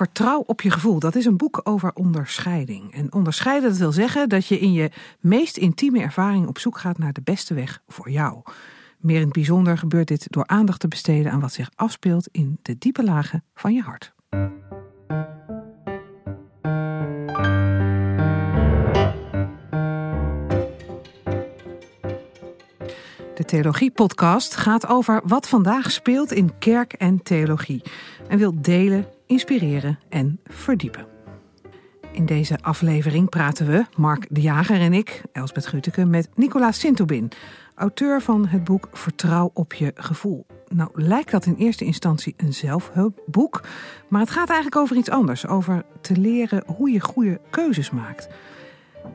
Vertrouw op je gevoel. Dat is een boek over onderscheiding. En onderscheiden dat wil zeggen dat je in je meest intieme ervaring op zoek gaat naar de beste weg voor jou. Meer in het bijzonder gebeurt dit door aandacht te besteden aan wat zich afspeelt in de diepe lagen van je hart. De Theologie-podcast gaat over wat vandaag speelt in kerk en theologie. En wil delen, inspireren en verdiepen. In deze aflevering praten we, Mark de Jager en ik, Elsbeth Guteke, met Nicolaas Sintobin, auteur van het boek Vertrouw op je gevoel. Nou lijkt dat in eerste instantie een zelfhulpboek, maar het gaat eigenlijk over iets anders. Over te leren hoe je goede keuzes maakt.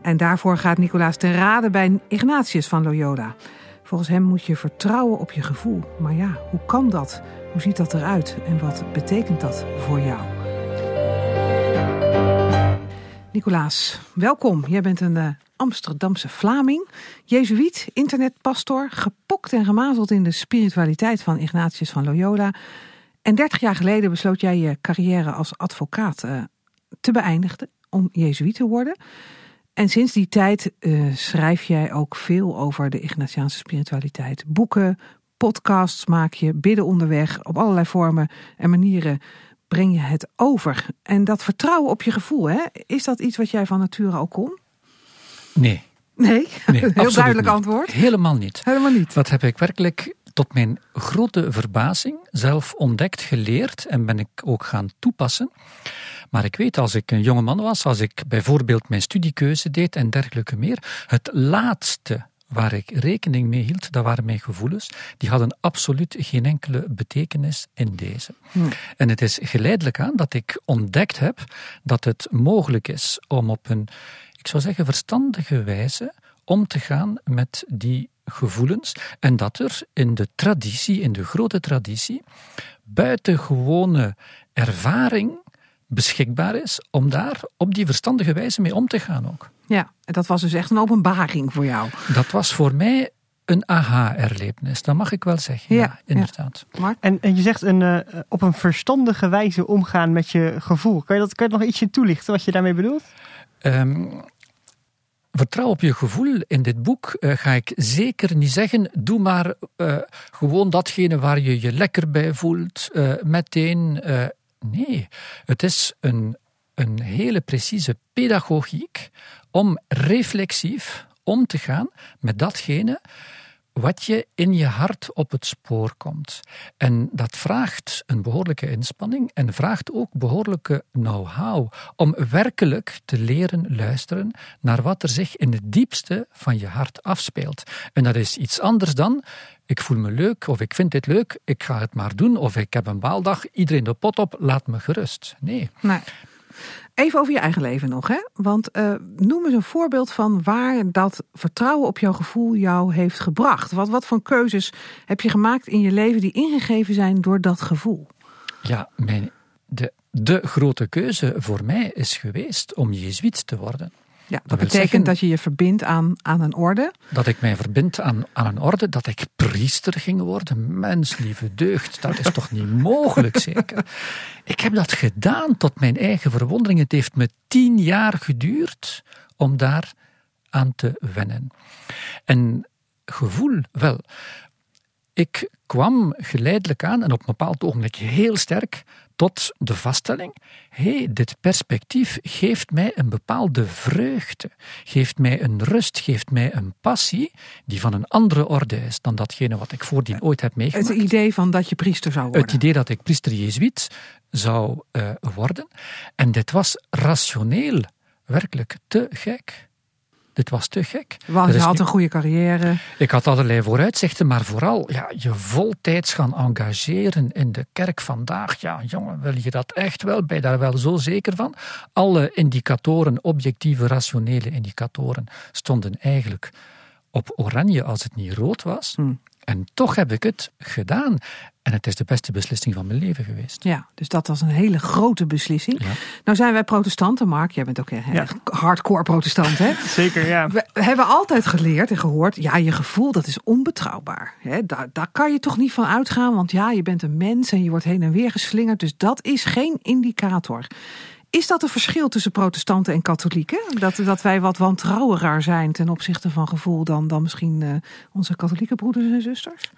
En daarvoor gaat Nicolaas ten rade bij Ignatius van Loyola. Volgens hem moet je vertrouwen op je gevoel. Maar ja, hoe kan dat? Hoe ziet dat eruit? En wat betekent dat voor jou? Nicolaas, welkom. Jij bent een uh, Amsterdamse Vlaming, Jezuïet, internetpastor, gepokt en gemazeld in de spiritualiteit van Ignatius van Loyola. En dertig jaar geleden besloot jij je carrière als advocaat uh, te beëindigen om Jezuïet te worden. En sinds die tijd uh, schrijf jij ook veel over de Ignatiaanse spiritualiteit. Boeken, podcasts maak je, bidden onderweg, op allerlei vormen en manieren breng je het over. En dat vertrouwen op je gevoel, hè, is dat iets wat jij van nature ook kon? Nee. Nee? nee Heel duidelijk niet. antwoord. Helemaal niet. Helemaal niet. Dat heb ik werkelijk tot mijn grote verbazing zelf ontdekt, geleerd en ben ik ook gaan toepassen. Maar ik weet, als ik een jonge man was, als ik bijvoorbeeld mijn studiekeuze deed en dergelijke meer, het laatste waar ik rekening mee hield, dat waren mijn gevoelens. Die hadden absoluut geen enkele betekenis in deze. Hmm. En het is geleidelijk aan dat ik ontdekt heb dat het mogelijk is om op een, ik zou zeggen, verstandige wijze om te gaan met die gevoelens en dat er in de traditie, in de grote traditie, buitengewone ervaring beschikbaar is om daar op die verstandige wijze mee om te gaan ook. Ja, en dat was dus echt een openbaring voor jou. Dat was voor mij een aha-erlevenis, dat mag ik wel zeggen. Ja, inderdaad. Ja. En, en je zegt een, uh, op een verstandige wijze omgaan met je gevoel. Kan je dat kan je nog ietsje toelichten wat je daarmee bedoelt? Um, Vertrouw op je gevoel. In dit boek uh, ga ik zeker niet zeggen, doe maar uh, gewoon datgene waar je je lekker bij voelt, uh, meteen. Nee, het is een, een hele precieze pedagogiek om reflexief om te gaan met datgene wat je in je hart op het spoor komt. En dat vraagt een behoorlijke inspanning en vraagt ook behoorlijke know-how om werkelijk te leren luisteren naar wat er zich in het diepste van je hart afspeelt. En dat is iets anders dan ik voel me leuk of ik vind dit leuk, ik ga het maar doen of ik heb een baaldag, iedereen de pot op, laat me gerust. Nee. nee. Even over je eigen leven nog, hè? Want uh, noem eens een voorbeeld van waar dat vertrouwen op jouw gevoel jou heeft gebracht. Wat, wat voor keuzes heb je gemaakt in je leven die ingegeven zijn door dat gevoel? Ja, mijn, de, de grote keuze voor mij is geweest om jezuïet te worden. Ja, dat, betekent dat je je verbindt aan, aan een orde. Dat ik mij verbind aan, aan een orde, dat ik priester ging worden. Mens, lieve deugd, dat is toch niet mogelijk, zeker? Ik heb dat gedaan tot mijn eigen verwondering. Het heeft me tien jaar geduurd om daar aan te wennen. En gevoel, wel, ik kwam geleidelijk aan en op een bepaald ogenblik heel sterk tot de vaststelling: hé, hey, dit perspectief geeft mij een bepaalde vreugde, geeft mij een rust, geeft mij een passie die van een andere orde is dan datgene wat ik voordien ooit heb meegemaakt. Het idee van dat je priester zou worden. Het idee dat ik priester Jezuïet zou uh, worden. En dit was rationeel werkelijk te gek. Dit was te gek. Want je had een goede carrière. Ik had allerlei vooruitzichten, maar vooral ja, je voltijds gaan engageren in de kerk vandaag. Ja, jongen, wil je dat echt wel? Ben je daar wel zo zeker van? Alle indicatoren, objectieve, rationele indicatoren, stonden eigenlijk op oranje als het niet rood was. Hmm. En toch heb ik het gedaan. En het is de beste beslissing van mijn leven geweest. Ja, dus dat was een hele grote beslissing. Ja. Nou zijn wij protestanten, Mark. Jij bent ook een Ja. hardcore protestant, hè? Zeker, ja. We hebben altijd geleerd en gehoord, ja, je gevoel dat is onbetrouwbaar. Hè? Daar, daar kan je toch niet van uitgaan, want ja, je bent een mens en je wordt heen en weer geslingerd. Dus dat is geen indicator. Is dat een verschil tussen protestanten en katholieken? Dat, dat wij wat wantrouwiger zijn ten opzichte van gevoel dan, dan misschien eh, onze katholieke broeders en zusters?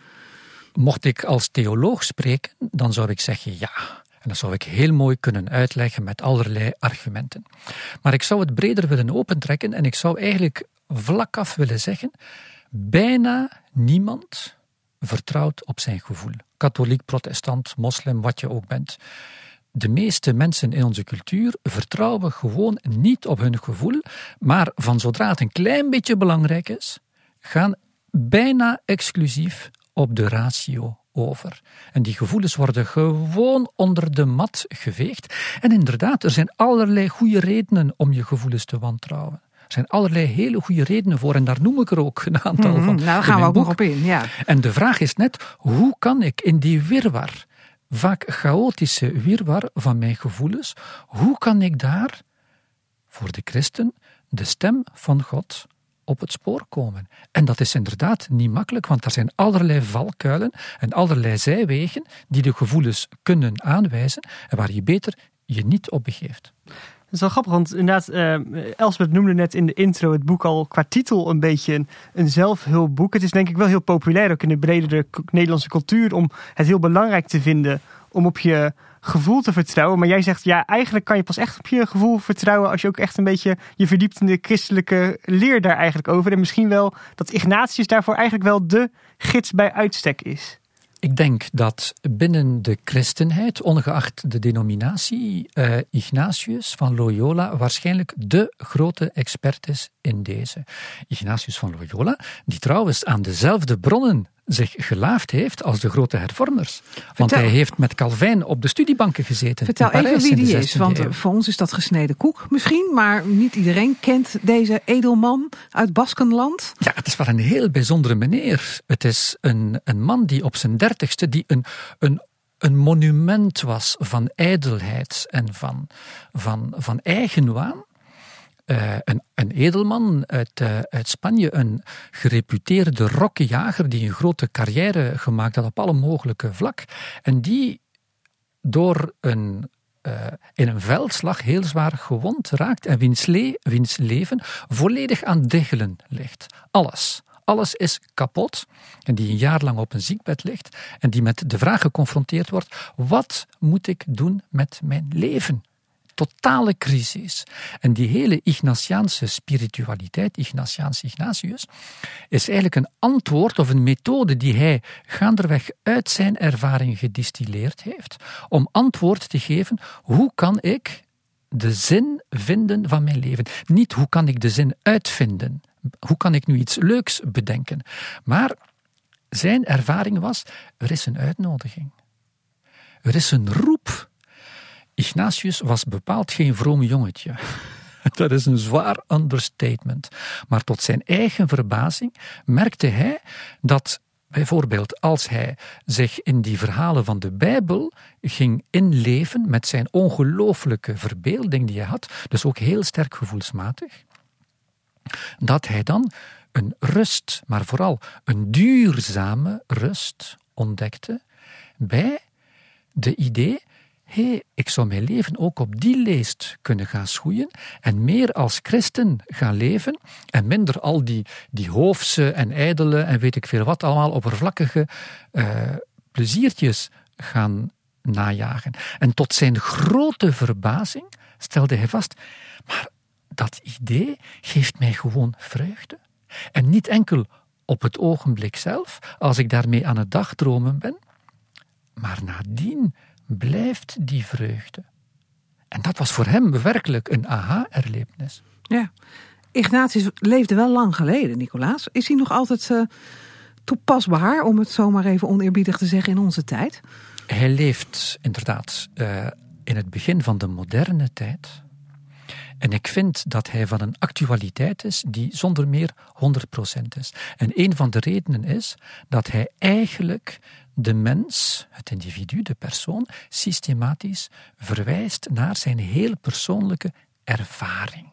Mocht ik als theoloog spreken, dan zou ik zeggen ja. En dat zou ik heel mooi kunnen uitleggen met allerlei argumenten. Maar ik zou het breder willen opentrekken en ik zou eigenlijk vlak af willen zeggen: bijna niemand vertrouwt op zijn gevoel. Katholiek, protestant, moslim, wat je ook bent. De meeste mensen in onze cultuur vertrouwen gewoon niet op hun gevoel, maar van zodra het een klein beetje belangrijk is, gaan bijna exclusief op de ratio over. En die gevoelens worden gewoon onder de mat geveegd. En inderdaad, er zijn allerlei goede redenen om je gevoelens te wantrouwen. Er zijn allerlei hele goede redenen voor, en daar noem ik er ook een aantal van. Mhm, nou, daar gaan we ook nog op in. Ja. En de vraag is net, hoe kan ik in die wirwar, vaak chaotische wirwar van mijn gevoelens, hoe kan ik daar, voor de christen, de stem van God op het spoor komen? En dat is inderdaad niet makkelijk, want er zijn allerlei valkuilen en allerlei zijwegen die de gevoelens kunnen aanwijzen en waar je beter je niet op begeeft. Dat is wel grappig, want inderdaad, Elsbeth noemde net in de intro het boek al qua titel een beetje een, een zelfhulpboek. Het is denk ik wel heel populair, ook in de bredere Nederlandse cultuur, om het heel belangrijk te vinden om op je gevoel te vertrouwen. Maar jij zegt, ja, eigenlijk kan je pas echt op je gevoel vertrouwen als je ook echt een beetje je verdiept in de christelijke leer daar eigenlijk over. En misschien wel dat Ignatius daarvoor eigenlijk wel de gids bij uitstek is. Ik denk dat binnen de christenheid, ongeacht de denominatie, eh, Ignatius van Loyola waarschijnlijk de grote expert is in deze. Ignatius van Loyola, die trouwens aan dezelfde bronnen zich gelaafd heeft als de grote hervormers. Want Vertel. hij heeft met Calvijn op de studiebanken gezeten. Vertel in Parijs even wie die is, 16e want eeuw. voor ons is dat gesneden koek misschien, maar niet iedereen kent deze edelman uit Baskenland. Ja, het is wel een heel bijzondere meneer. Het is een, een man die op zijn dertigste, die een, een, een monument was van ijdelheid en van, van, van eigenwaan. Eh, een, een edelman uit, eh, uit Spanje, een gereputeerde rokkenjager die een grote carrière gemaakt had op alle mogelijke vlak. En die door een, eh, in een veldslag heel zwaar gewond raakt en wiens, le- wiens leven volledig aan diggelen ligt. Alles. Alles is kapot. En die een jaar lang op een ziekbed ligt en die met de vraag geconfronteerd wordt: wat moet ik doen met mijn leven? Totale crisis. En die hele Ignatiaanse spiritualiteit, Ignatiaans Ignatius, is eigenlijk een antwoord of een methode die hij gaandeweg uit zijn ervaring gedistilleerd heeft, om antwoord te geven: hoe kan ik de zin vinden van mijn leven? Niet hoe kan ik de zin uitvinden? Hoe kan ik nu iets leuks bedenken? Maar zijn ervaring was: er is een uitnodiging. Er is een roep. Ignatius was bepaald geen vroom jongetje. Dat is een zwaar understatement. Maar tot zijn eigen verbazing merkte hij dat bijvoorbeeld als hij zich in die verhalen van de Bijbel ging inleven met zijn ongelooflijke verbeelding die hij had, dus ook heel sterk gevoelsmatig, dat hij dan een rust, maar vooral een duurzame rust ontdekte bij de idee hé, ik zou mijn leven ook op die leest kunnen gaan schoeien en meer als christen gaan leven en minder al die, die hoofdse en ijdele en weet ik veel wat allemaal oppervlakkige uh, pleziertjes gaan najagen. En tot zijn grote verbazing stelde hij vast, maar dat idee geeft mij gewoon vreugde. En niet enkel op het ogenblik zelf, als ik daarmee aan het dagdromen ben, maar nadien blijft die vreugde. En dat was voor hem werkelijk een aha-erlevenis. Ja. Ignatius leefde wel lang geleden, Nicolaas. Is hij nog altijd uh, toepasbaar, om het zomaar even oneerbiedig te zeggen, in onze tijd? Hij leeft inderdaad uh, in het begin van de moderne tijd. En ik vind dat hij van een actualiteit is die zonder meer 100% is. En een van de redenen is dat hij eigenlijk de mens, het individu, de persoon, systematisch verwijst naar zijn heel persoonlijke ervaring.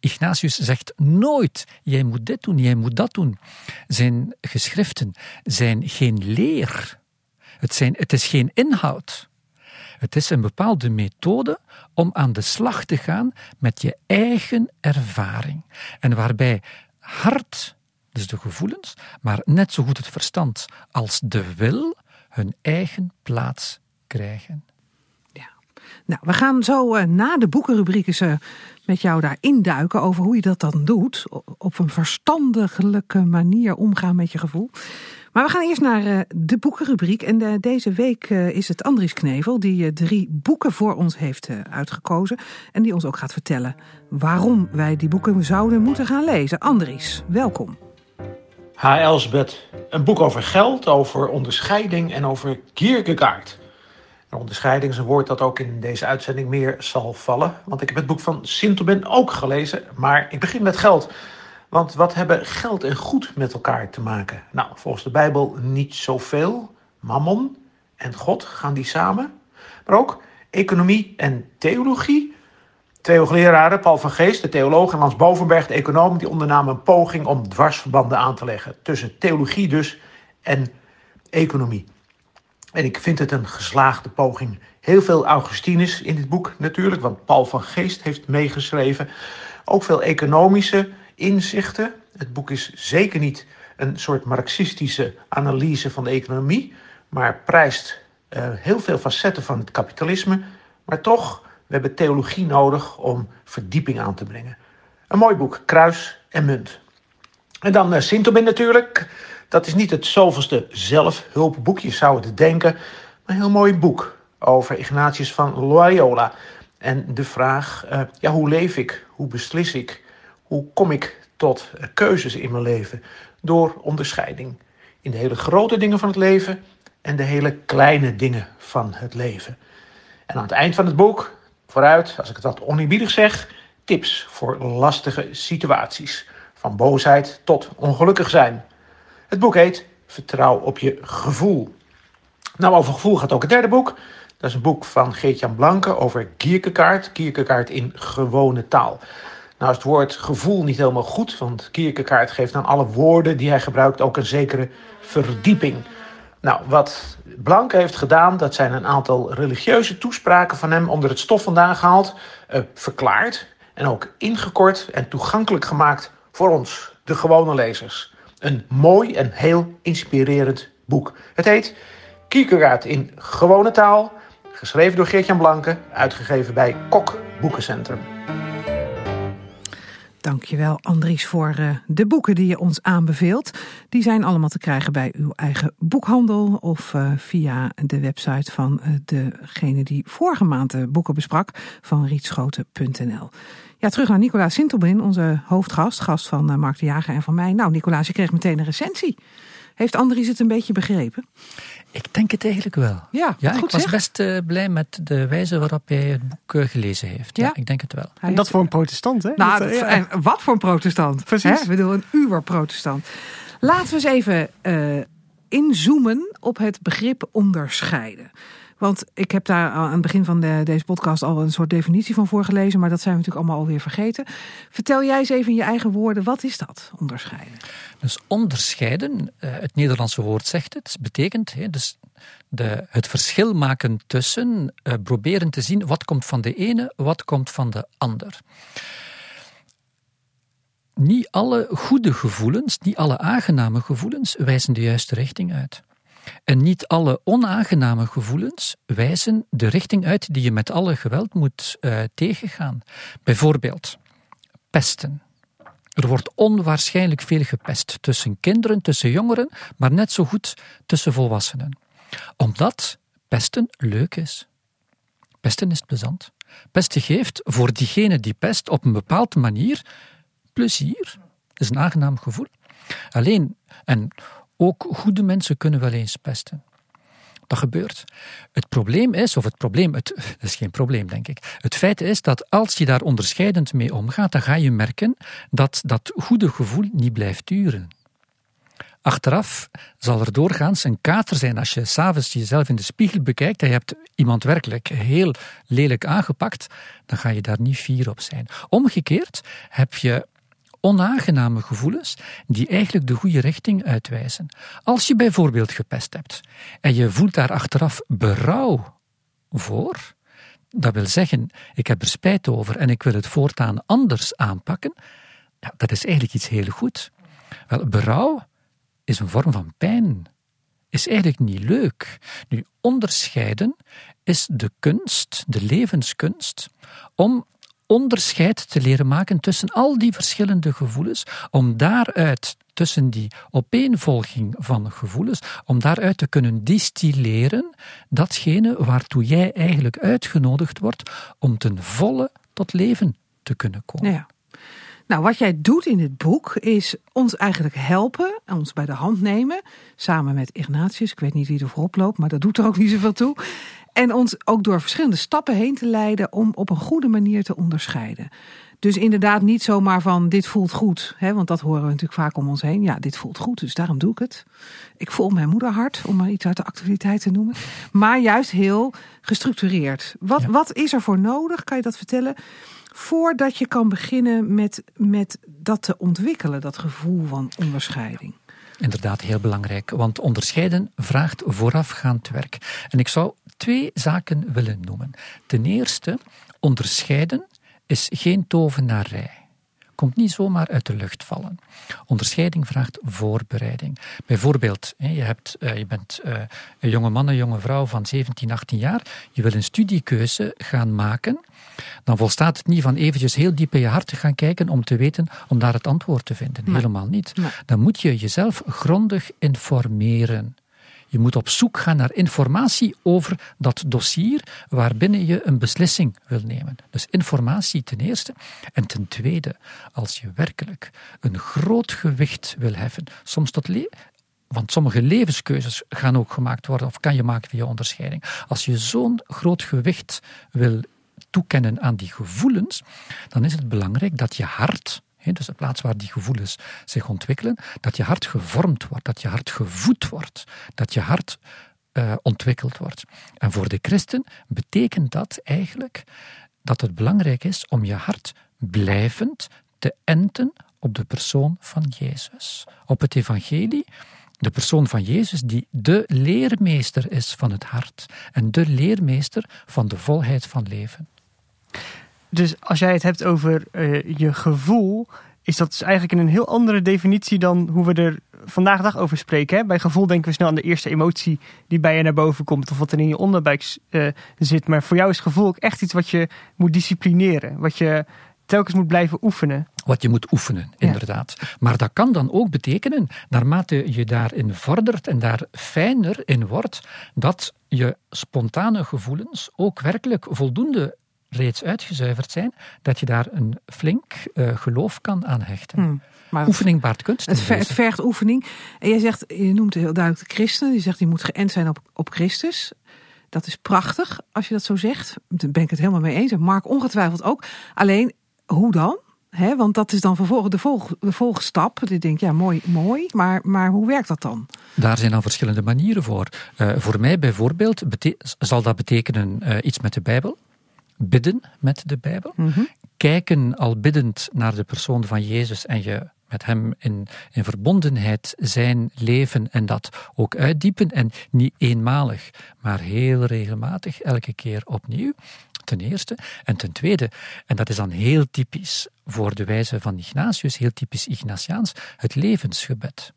Ignatius zegt nooit: jij moet dit doen, jij moet dat doen. Zijn geschriften zijn geen leer. Het, zijn, het is geen inhoud. Het is een bepaalde methode om aan de slag te gaan met je eigen ervaring. En waarbij hart, dus de gevoelens, maar net zo goed het verstand als de wil hun eigen plaats krijgen. Ja. Nou, we gaan zo uh, na de boekenrubriek eens uh, met jou daar induiken over hoe je dat dan doet. Op een verstandelijke manier omgaan met je gevoel. Maar we gaan eerst naar uh, de boekenrubriek. En uh, deze week uh, is het Andries Knevel die drie boeken voor ons heeft uitgekozen. En die ons ook gaat vertellen waarom wij die boeken zouden moeten gaan lezen. Andries, welkom. H. Elsbeth, een boek over geld, over onderscheiding en over Kierkegaard. Onderscheiding is een woord dat ook in deze uitzending meer zal vallen. Want ik heb het boek van Sintelben ook gelezen. Maar ik begin met geld. Want wat hebben geld en goed met elkaar te maken? Nou, volgens de Bijbel niet zoveel. Mammon en God gaan die samen. Maar ook economie en theologie. Twee hoogleraren, Paul van Geest, de theoloog, en Lans Bovenberg, de econoom, die ondernamen een poging om dwarsverbanden aan te leggen. Tussen theologie dus en economie. En ik vind het een geslaagde poging. Heel veel Augustinus in dit boek natuurlijk, want Paul van Geest heeft meegeschreven. Ook veel economische inzichten. Het boek is zeker niet een soort marxistische analyse van de economie, maar prijst uh, heel veel facetten van het kapitalisme. Maar toch, we hebben theologie nodig om verdieping aan te brengen. Een mooi boek, Kruis en Munt. En dan uh, Sintobin natuurlijk. Dat is niet het zoveelste zelfhulpboekje, zou het denken. Maar een heel mooi boek over Ignatius van Loyola. En de vraag, uh, ja, hoe leef ik? Hoe beslis ik? Hoe kom ik tot keuzes in mijn leven? Door onderscheiding in de hele grote dingen van het leven en de hele kleine dingen van het leven. En aan het eind van het boek, vooruit, als ik het wat oneerbiedig zeg, tips voor lastige situaties. Van boosheid tot ongelukkig zijn. Het boek heet Vertrouw op je gevoel. Nou, over gevoel gaat ook het derde boek. Dat is een boek van Geert-Jan Blanke over Kierkegaard. Kierkegaard in gewone taal. Nou is het woord gevoel niet helemaal goed, want Kierkegaard geeft aan alle woorden die hij gebruikt ook een zekere verdieping. Nou, wat Blanke heeft gedaan, dat zijn een aantal religieuze toespraken van hem onder het stof vandaan gehaald, uh, verklaard en ook ingekort en toegankelijk gemaakt voor ons, de gewone lezers. Een mooi en heel inspirerend boek. Het heet Kierkegaard in gewone taal, geschreven door Geert-Jan Blanke, uitgegeven bij Kok Boekencentrum. Dankjewel Andries voor uh, de boeken die je ons aanbeveelt. Die zijn allemaal te krijgen bij uw eigen boekhandel of uh, via de website van uh, degene die vorige maand de boeken besprak van rietschoten.nl. Ja, terug naar Nicolaas Sintelbin, onze hoofdgast, gast van Mark de Jager en van mij. Nou, Nicolaas, je kreeg meteen een recensie. Heeft Andries het een beetje begrepen? Ik denk het eigenlijk wel. Ja, ja goed ik was zeg. best uh, blij met de wijze waarop hij het boek uh, gelezen heeft. Ja? ja? ik denk het wel. En dat voor een protestant, hè? Nou, dat, ja. en wat voor een protestant? Precies. Hè? Ik bedoel, een uber-protestant. Laten we eens even inzoomen op het begrip onderscheiden. Want ik heb daar aan het begin van de, deze podcast al een soort definitie van voorgelezen, maar dat zijn we natuurlijk allemaal alweer vergeten. Vertel jij eens even in je eigen woorden, wat is dat, onderscheiden? Dus onderscheiden, het Nederlandse woord zegt het, betekent dus de, het verschil maken tussen, uh, proberen te zien wat komt van de ene, wat komt van de ander. Niet alle goede gevoelens, niet alle aangename gevoelens wijzen de juiste richting uit. En niet alle onaangename gevoelens wijzen de richting uit die je met alle geweld moet uh, tegengaan. Bijvoorbeeld pesten. Er wordt onwaarschijnlijk veel gepest tussen kinderen, tussen jongeren, maar net zo goed tussen volwassenen. Omdat pesten leuk is. Pesten is plezant. Pesten geeft voor diegene die pest op een bepaalde manier plezier. Dat is een aangenaam gevoel. Alleen, en ook goede mensen kunnen wel eens pesten. Dat gebeurt. Het probleem is, of het probleem, het, is geen probleem denk ik. Het feit is dat als je daar onderscheidend mee omgaat, dan ga je merken dat dat goede gevoel niet blijft duren. Achteraf zal er doorgaans een kater zijn als je s'avonds jezelf in de spiegel bekijkt en je hebt iemand werkelijk heel lelijk aangepakt, dan ga je daar niet fier op zijn. Omgekeerd heb je onaangename gevoelens die eigenlijk de goede richting uitwijzen. Als je bijvoorbeeld gepest hebt en je voelt daar achteraf berouw voor, dat wil zeggen, ik heb er spijt over en ik wil het voortaan anders aanpakken, ja, dat is eigenlijk iets heel goed. Wel, berouw is een vorm van pijn. Is eigenlijk niet leuk. Nu, onderscheiden is de kunst, de levenskunst, om onderscheid te leren maken tussen al die verschillende gevoelens, om daaruit, tussen die opeenvolging van gevoelens, om daaruit te kunnen distilleren datgene waartoe jij eigenlijk uitgenodigd wordt om ten volle tot leven te kunnen komen. Ja. Nou, wat jij doet in het boek is ons eigenlijk helpen, ons bij de hand nemen, samen met Ignatius. Ik weet niet wie er voorop loopt, maar dat doet er ook niet zoveel toe. En ons ook door verschillende stappen heen te leiden om op een goede manier te onderscheiden. Dus inderdaad niet zomaar van dit voelt goed, hè, want dat horen we natuurlijk vaak om ons heen. Ja, dit voelt goed, dus daarom doe ik het. Ik voel mijn moeder hard, om maar iets uit de actualiteit te noemen. Maar juist heel gestructureerd. Wat, wat is er voor nodig? Kan je dat vertellen? Voordat je kan beginnen met, met dat te ontwikkelen, dat gevoel van onderscheiding. Inderdaad, heel belangrijk, want onderscheiden vraagt voorafgaand werk. En ik zou twee zaken willen noemen. Ten eerste, onderscheiden is geen tovenarij. Komt niet zomaar uit de lucht vallen. Onderscheiding vraagt voorbereiding. Bijvoorbeeld, je, hebt, eh, je bent eh, een jonge man, een jonge vrouw van 17, 18 jaar. Je wil een studiekeuze gaan maken. Dan volstaat het niet van eventjes heel diep in je hart te gaan kijken om te weten, om daar het antwoord te vinden. Helemaal niet. Dan moet je jezelf grondig informeren. Je moet op zoek gaan naar informatie over dat dossier waarbinnen je een beslissing wil nemen. Dus informatie ten eerste. En ten tweede, als je werkelijk een groot gewicht wil heffen, soms tot want sommige levenskeuzes gaan ook gemaakt worden, of kan je maken via onderscheiding. Als je zo'n groot gewicht wil toekennen aan die gevoelens, dan is het belangrijk dat je hart, dus de plaats waar die gevoelens zich ontwikkelen, dat je hart gevormd wordt, dat je hart gevoed wordt, dat je hart uh, ontwikkeld wordt. En voor de christen betekent dat eigenlijk dat het belangrijk is om je hart blijvend te enten op de persoon van Jezus. Op het evangelie, de persoon van Jezus die de leermeester is van het hart en de leermeester van de volheid van leven. Dus als jij het hebt over uh, je gevoel, is dat dus eigenlijk in een heel andere definitie dan hoe we er vandaag de dag over spreken. Hè? Bij gevoel denken we snel aan de eerste emotie die bij je naar boven komt of wat er in je onderbuik uh, zit. Maar voor jou is gevoel ook echt iets wat je moet disciplineren, wat je telkens moet blijven oefenen. Wat je moet oefenen, inderdaad. Maar dat kan dan ook betekenen, naarmate je daarin vordert en daar fijner in wordt, dat je spontane gevoelens ook werkelijk voldoende reeds uitgezuiverd zijn, dat je daar een flink uh, geloof kan aan hechten. Hmm, maar oefening baart kunst. Het, ver, het, vergt oefening. En jij zegt, je noemt heel duidelijk de christenen, je zegt die moet geënt zijn op, op Christus. Dat is prachtig als je dat zo zegt. Daar ben ik het helemaal mee eens. Mark ongetwijfeld ook. Alleen, hoe dan? He, want dat is dan vervolgens de, volg, de volgstap. Ik denk, ja, mooi, mooi, maar, maar hoe werkt dat dan? Daar zijn dan verschillende manieren voor. Uh, voor mij bijvoorbeeld zal dat betekenen uh, iets met de Bijbel bidden met de Bijbel. Mhm. Kijken al biddend naar de persoon van Jezus en je met hem in, in verbondenheid zijn leven en dat ook uitdiepen. En niet eenmalig, maar heel regelmatig, elke keer opnieuw. Ten eerste. En ten tweede, en dat is dan heel typisch voor de wijze van Ignatius, heel typisch Ignatiaans, het levensgebed.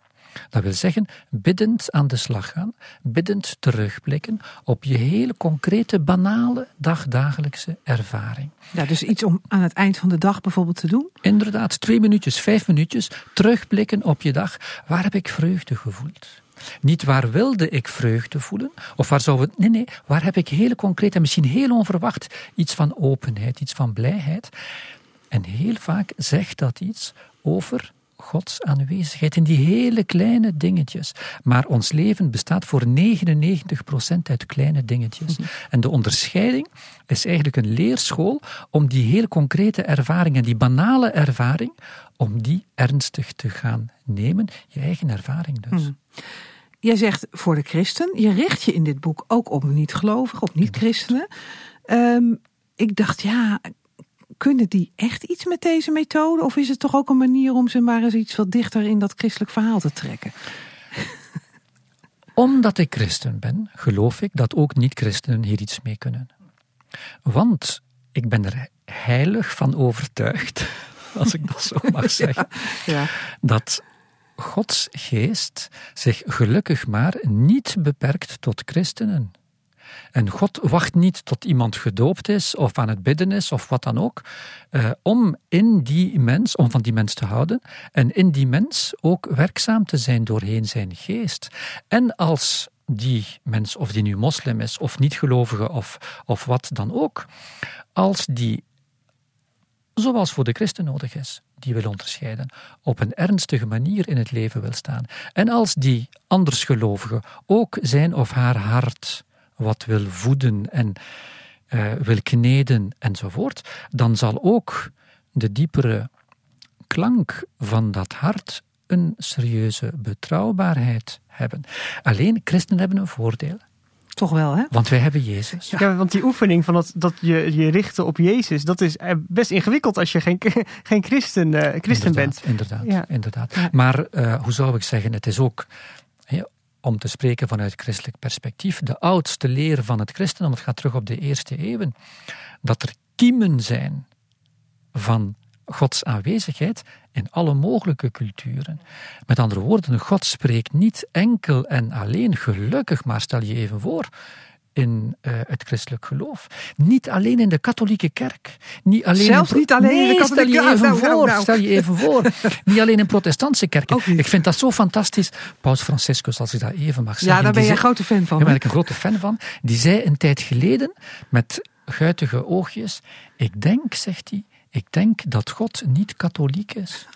Dat wil zeggen, biddend aan de slag gaan, biddend terugblikken op je hele concrete, banale, dagdagelijkse ervaring. Ja, dus iets om aan het eind van de dag bijvoorbeeld te doen? Inderdaad, twee minuutjes, vijf minuutjes, terugblikken op je dag. Waar heb ik vreugde gevoeld? Niet waar wilde ik vreugde voelen, of waar zou het. Nee, nee, waar heb ik hele concreet en misschien heel onverwacht iets van openheid, iets van blijheid. En heel vaak zegt dat iets over Gods aanwezigheid in die hele kleine dingetjes. Maar ons leven bestaat voor 99% uit kleine dingetjes. Mhm. En de onderscheiding is eigenlijk een leerschool om die heel concrete ervaring en die banale ervaring, om die ernstig te gaan nemen. Je eigen ervaring dus. Mhm. Jij zegt voor de christen, je richt je in dit boek ook op niet-gelovigen, op niet-christenen. Um, ik dacht, ja, kunnen die echt iets met deze methode? Of is het toch ook een manier om ze maar eens iets wat dichter in dat christelijk verhaal te trekken? Omdat ik christen ben, geloof ik dat ook niet-christenen hier iets mee kunnen. Want ik ben er heilig van overtuigd, als ik dat zo mag zeggen, ja. dat Gods geest zich gelukkig maar niet beperkt tot christenen. En God wacht niet tot iemand gedoopt is of aan het bidden is of wat dan ook, uh, om in die mens, om van die mens te houden en in die mens ook werkzaam te zijn doorheen zijn geest. En als die mens, of die nu moslim is of niet-gelovige of, of wat dan ook, als die, zoals voor de christen nodig is, die wil onderscheiden, op een ernstige manier in het leven wil staan. En als die andersgelovige ook zijn of haar hart wat wil voeden en uh, wil kneden enzovoort, dan zal ook de diepere klank van dat hart een serieuze betrouwbaarheid hebben. Alleen christenen hebben een voordeel. Toch wel, hè? Want wij hebben Jezus. Ja, want die oefening van dat, dat je je richten op Jezus, dat is eh, best ingewikkeld als je geen, geen christen, uh, christen bent. Inderdaad, ja. inderdaad. Maar uh, hoe zou ik zeggen, het is ook om te spreken vanuit christelijk perspectief, de oudste leer van het christendom, het gaat terug op de eerste eeuwen, dat er kiemen zijn van Gods aanwezigheid in alle mogelijke culturen. Met andere woorden, God spreekt niet enkel en alleen gelukkig, maar stel je even voor, in uh, het christelijk geloof. Niet alleen in de katholieke kerk. Niet alleen Zelfs in niet alleen in de katholieke kerk. Stel, nou, nou. stel je even voor. niet alleen in protestantse kerken. Ik vind dat zo fantastisch. Paus Franciscus, als ik dat even mag zeggen. Ja, daar ben je een grote fan van. Daar ben ik een grote fan van. Die zei een tijd geleden, met guitige oogjes, ik denk, zegt hij, ik denk dat God niet katholiek is.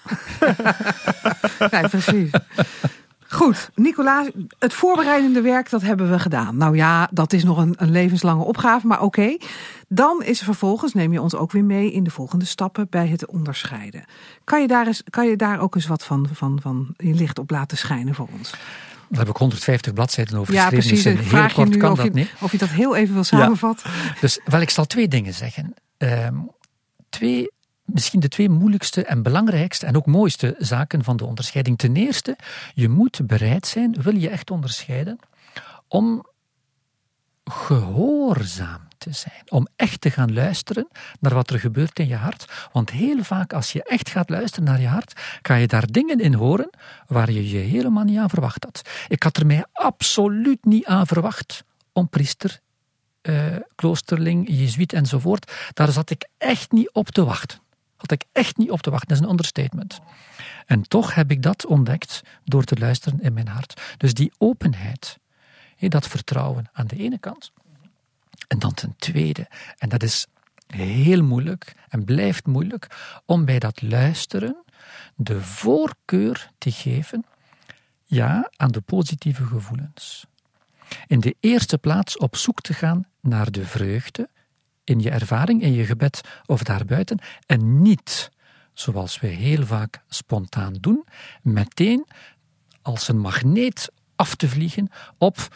ja, precies. Goed, Nicolaas, het voorbereidende werk, dat hebben we gedaan. Nou ja, dat is nog een, een levenslange opgave, maar oké. Dan is vervolgens, neem je ons ook weer mee in de volgende stappen bij het onderscheiden. Kan je daar, eens, kan je daar ook eens wat van, van, van je licht op laten schijnen voor ons? Daar heb ik 150 bladzijden over ja, geschreven. Ja, precies. Dus vraag je nu of je, of je, dat heel even wil samenvatten. Dus wel, ik zal twee dingen zeggen. Um, twee misschien de twee moeilijkste en belangrijkste en ook mooiste zaken van de onderscheiding. Ten eerste, je moet bereid zijn, wil je echt onderscheiden, om gehoorzaam te zijn. Om echt te gaan luisteren naar wat er gebeurt in je hart. Want heel vaak, als je echt gaat luisteren naar je hart, kan je daar dingen in horen waar je je helemaal niet aan verwacht had. Ik had er mij absoluut niet aan verwacht om priester, uh, kloosterling, jezuïet enzovoort. Daar zat ik echt niet op te wachten. Had ik echt niet op te wachten, dat is een understatement. En toch heb ik dat ontdekt door te luisteren in mijn hart. Dus die openheid, dat vertrouwen aan de ene kant. En dan ten tweede, en dat is heel moeilijk en blijft moeilijk, om bij dat luisteren de voorkeur te geven, ja, aan de positieve gevoelens. In de eerste plaats op zoek te gaan naar de vreugde, in je ervaring, in je gebed of daarbuiten, en niet, zoals we heel vaak spontaan doen, meteen als een magneet af te vliegen op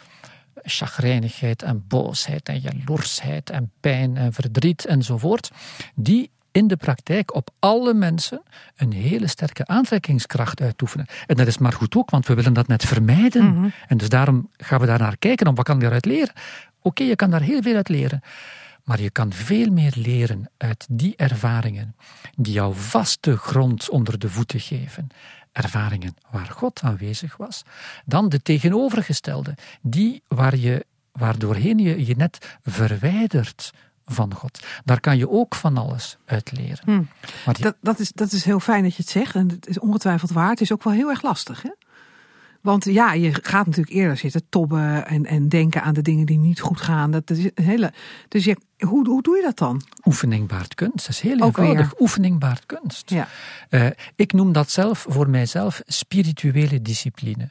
chagrijnigheid en boosheid en jaloersheid en pijn en verdriet enzovoort, die in de praktijk op alle mensen een hele sterke aantrekkingskracht uitoefenen. En dat is maar goed ook, want we willen dat net vermijden. Mhm. En dus daarom gaan we daar naar kijken, om wat kan je daaruit leren? Oké, je kan daar heel veel uit leren. Maar je kan veel meer leren uit die ervaringen die jou vaste grond onder de voeten geven. Ervaringen waar God aanwezig was, dan de tegenovergestelde, die waar je, waardoorheen je je net verwijdert van God. Daar kan je ook van alles uit leren. Hm. Maar dat, dat, is, dat is heel fijn dat je het zegt en het is ongetwijfeld waar. Het is ook wel heel erg lastig. Hè? Want ja, je gaat natuurlijk eerder zitten tobben en, en denken aan de dingen die niet goed gaan. Dat is een hele, dus je, hoe, hoe doe je dat dan? Oefening baart kunst. Dat is heel Ook eenvoudig. weer. Oefening baart kunst. Ja. Eh, ik noem dat zelf voor mijzelf spirituele discipline.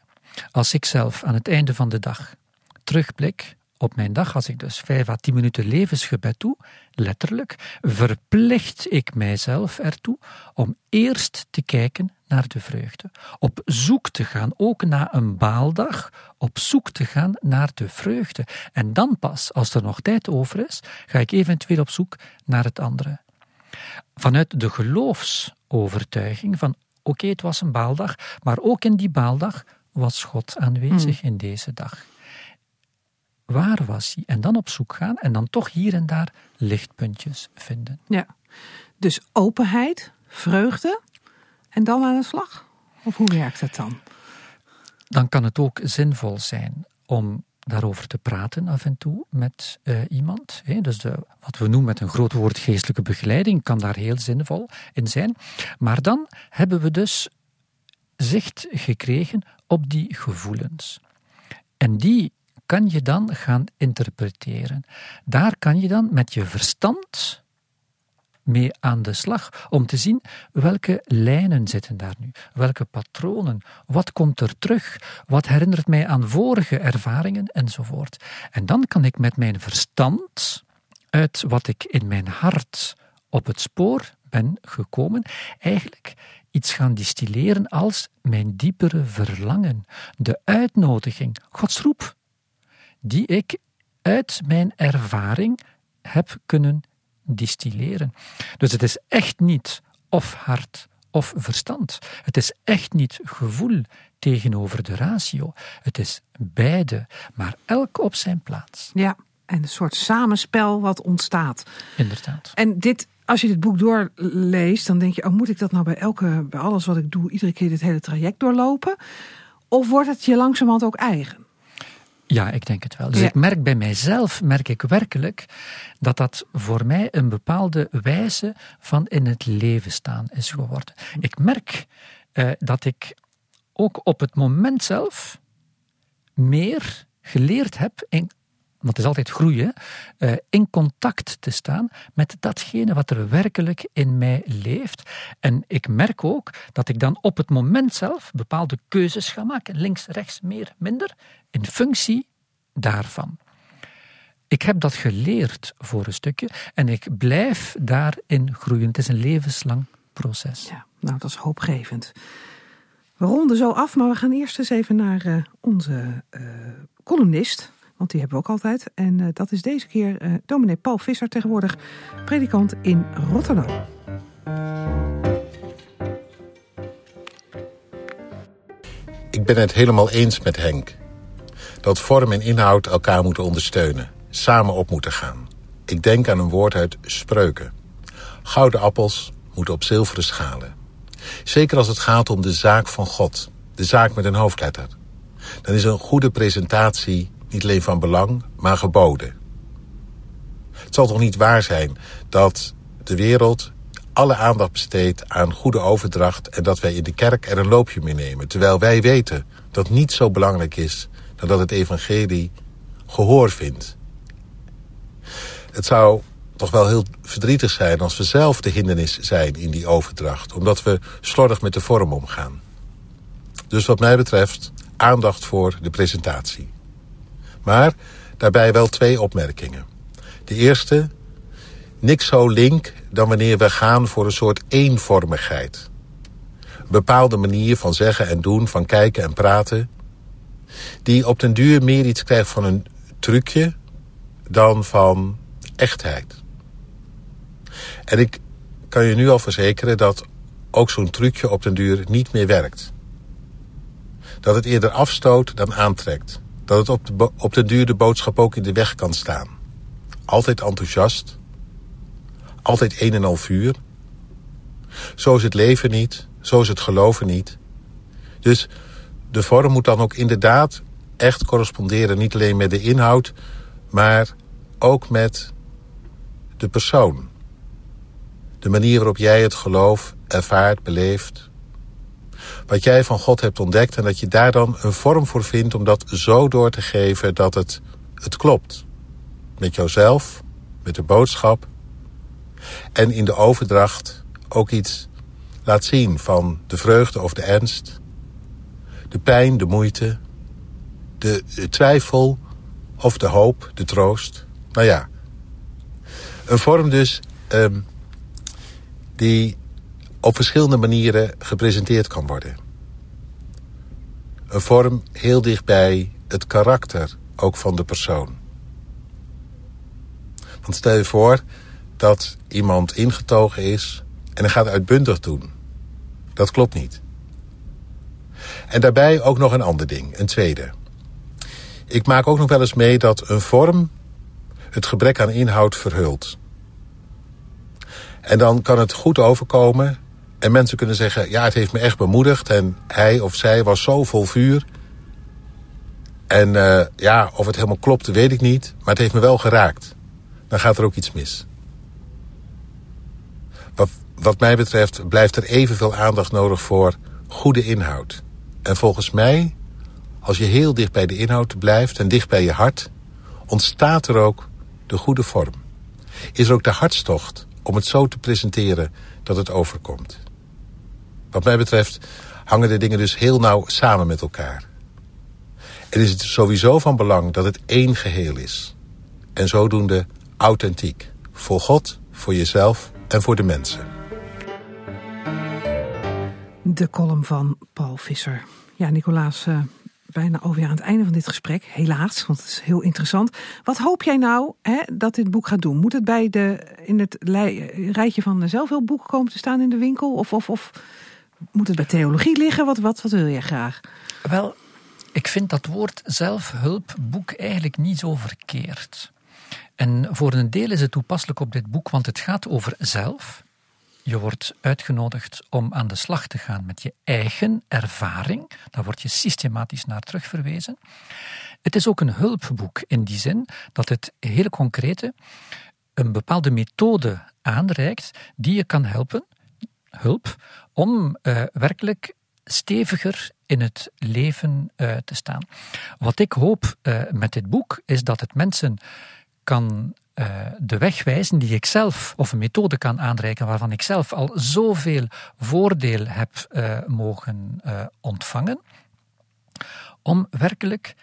Als ik zelf aan het einde van de dag terugblik op mijn dag, als ik dus vijf à tien minuten levensgebed doe, letterlijk, verplicht ik mijzelf ertoe om eerst te kijken naar de vreugde. Op zoek te gaan, ook na een baaldag, op zoek te gaan naar de vreugde. En dan pas, als er nog tijd over is, ga ik eventueel op zoek naar het andere vanuit de geloofsovertuiging van oké, het was een baaldag, maar ook in die baaldag was God aanwezig in deze dag. Waar was hij? En dan op zoek gaan en dan toch hier en daar lichtpuntjes vinden. Ja. Dus openheid, vreugde en dan aan de slag? Of hoe werkt het dan? Dan kan het ook zinvol zijn om daarover te praten af en toe met eh, iemand. Dus de, wat we noemen met een groot woord geestelijke begeleiding kan daar heel zinvol in zijn. Maar dan hebben we dus zicht gekregen op die gevoelens. En die kan je dan gaan interpreteren. Daar kan je dan met je verstand mee aan de slag om te zien welke lijnen zitten daar nu, welke patronen, wat komt er terug, wat herinnert mij aan vorige ervaringen enzovoort. En dan kan ik met mijn verstand uit wat ik in mijn hart op het spoor ben gekomen, eigenlijk iets gaan distilleren als mijn diepere verlangen, de uitnodiging, Gods roep, die ik uit mijn ervaring heb kunnen distilleren. Dus het is echt niet of hart of verstand. Het is echt niet gevoel tegenover de ratio. Het is beide, maar elk op zijn plaats. Ja, en een soort samenspel wat ontstaat. Inderdaad. En dit, als je dit boek doorleest, dan denk je: oh, moet ik dat nou bij elke, bij alles wat ik doe, iedere keer dit hele traject doorlopen? Of wordt het je langzamerhand ook eigen? Ja, ik denk het wel. Dus Ja. ik merk bij mijzelf, merk ik werkelijk, dat dat voor mij een bepaalde wijze van in het leven staan is geworden. Ik merk eh, dat ik ook op het moment zelf meer geleerd heb, in, want het is altijd groeien, eh, in contact te staan met datgene wat er werkelijk in mij leeft. En ik merk ook dat ik dan op het moment zelf bepaalde keuzes ga maken, links, rechts, meer, minder, in functie daarvan. Ik heb dat geleerd voor een stukje en ik blijf daarin groeien. Het is een levenslang proces. Ja, nou, dat is hoopgevend. We ronden zo af, maar we gaan eerst eens even naar eh, onze eh, columnist. Want die hebben we ook altijd. En eh, dat is deze keer eh dominee Paul Visser, tegenwoordig predikant in Rotterdam. Ik ben het helemaal eens met Henk. Dat vorm en inhoud elkaar moeten ondersteunen. Samen op moeten gaan. Ik denk aan een woord uit Spreuken. Gouden appels moeten op zilveren schalen. Zeker als het gaat om de zaak van God. De zaak met een hoofdletter. Dan is een goede presentatie niet alleen van belang, maar geboden. Het zal toch niet waar zijn dat de wereld alle aandacht besteedt aan goede overdracht en dat wij in de kerk er een loopje mee nemen. Terwijl wij weten dat niet zo belangrijk is dan dat het evangelie gehoor vindt. Het zou toch wel heel verdrietig zijn als we zelf de hindernis zijn in die overdracht. Omdat we slordig met de vorm omgaan. Dus wat mij betreft aandacht voor de presentatie. Maar daarbij wel twee opmerkingen. De eerste, niks zo link dan wanneer we gaan voor een soort eenvormigheid. Een bepaalde manier van zeggen en doen, van kijken en praten... die op den duur meer iets krijgt van een trucje dan van echtheid. En ik kan je nu al verzekeren dat ook zo'n trucje op den duur niet meer werkt. Dat het eerder afstoot dan aantrekt. Dat het op, de op den duur de boodschap ook in de weg kan staan. Altijd enthousiast. Altijd een en al vuur. Zo is het leven niet. Zo is het geloven niet. Dus de vorm moet dan ook inderdaad echt corresponderen. Niet alleen met de inhoud, maar ook met de persoon. De manier waarop jij het geloof ervaart, beleeft. Wat jij van God hebt ontdekt en dat je daar dan een vorm voor vindt om dat zo door te geven dat het, het klopt. Met jouzelf, met de boodschap en in de overdracht ook iets laat zien van de vreugde of de ernst, de pijn, de moeite, de, twijfel of de hoop, de troost. Nou ja, een vorm dus um, die op verschillende manieren gepresenteerd kan worden. Een vorm heel dichtbij het karakter ook van de persoon. Want stel je voor dat iemand ingetogen is en hij gaat uitbundig doen. Dat klopt niet. En daarbij ook nog een ander ding, een tweede. Ik maak ook nog wel eens mee dat een vorm het gebrek aan inhoud verhult. En dan kan het goed overkomen en mensen kunnen zeggen... ja, het heeft me echt bemoedigd en hij of zij was zo vol vuur. En uh, ja, of het helemaal klopte, weet ik niet. Maar het heeft me wel geraakt. Dan gaat er ook iets mis. Wat, wat mij betreft blijft er evenveel aandacht nodig voor goede inhoud. En volgens mij, als je heel dicht bij de inhoud blijft en dicht bij je hart... ontstaat er ook de goede vorm. Is er ook de hartstocht om het zo te presenteren dat het overkomt. Wat mij betreft hangen de dingen dus heel nauw samen met elkaar. En is het sowieso van belang dat het één geheel is. En zodoende authentiek. Voor God, voor jezelf en voor de mensen. De column van Paul Visser. Ja, Nicolaas, uh, bijna alweer aan het einde van dit gesprek. Helaas, want het is heel interessant. Wat hoop jij nou hè, dat dit boek gaat doen? Moet het bij de, in het rijtje van zelfhulpboeken komen te staan in de winkel? Of, of, of moet het bij theologie liggen? Wat, wat, wat wil jij graag? Wel, ik vind dat woord zelfhulpboek eigenlijk niet zo verkeerd. En voor een deel is het toepasselijk op dit boek, want het gaat over zelf. Je wordt uitgenodigd om aan de slag te gaan met je eigen ervaring. Daar word je systematisch naar terugverwezen. Het is ook een hulpboek in die zin dat het heel concrete een bepaalde methode aanreikt die je kan helpen, hulp, om uh, werkelijk steviger in het leven uh, te staan. Wat ik hoop uh, met dit boek is dat het mensen kan de weg wijzen die ik zelf, of een methode kan aanreiken waarvan ik zelf al zoveel voordeel heb mogen ontvangen, om werkelijk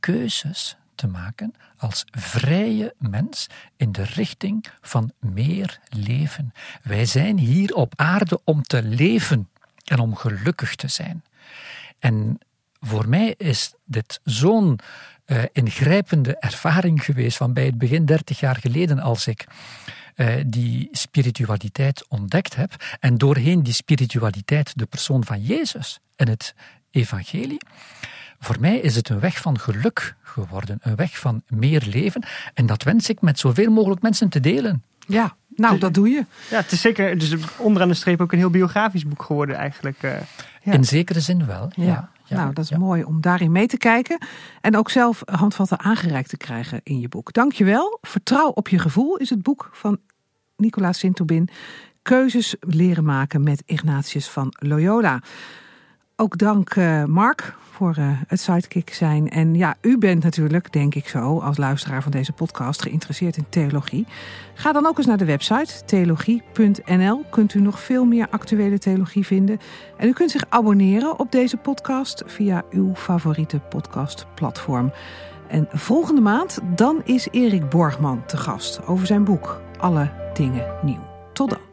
keuzes te maken als vrije mens in de richting van meer leven. Wij zijn hier op aarde om te leven en om gelukkig te zijn. En voor mij is dit zo'n uh, ingrijpende ervaring geweest van bij het begin 30 jaar geleden als ik uh, die spiritualiteit ontdekt heb en doorheen die spiritualiteit de persoon van Jezus en het evangelie. Voor mij is het een weg van geluk geworden, een weg van meer leven en dat wens ik met zoveel mogelijk mensen te delen. Ja, nou, dat doe je. Ja, het is zeker dus onderaan de streep ook een heel biografisch boek geworden eigenlijk. Uh, ja. In zekere zin wel, ja. Ja, nou, dat is mooi om daarin mee te kijken. En ook zelf handvatten aangereikt te krijgen in je boek. Dankjewel. Vertrouw op je gevoel is het boek van Nicolaas Sintobin. Keuzes leren maken met Ignatius van Loyola. Ook dank uh, Mark voor uh, het sidekick zijn. En ja, u bent natuurlijk, denk ik zo, als luisteraar van deze podcast geïnteresseerd in theologie. Ga dan ook eens naar de website theologie.nl. Kunt u nog veel meer actuele theologie vinden. En u kunt zich abonneren op deze podcast via uw favoriete podcastplatform. En volgende maand, dan is Erik Borgman te gast over zijn boek Alle Dingen Nieuw. Tot dan.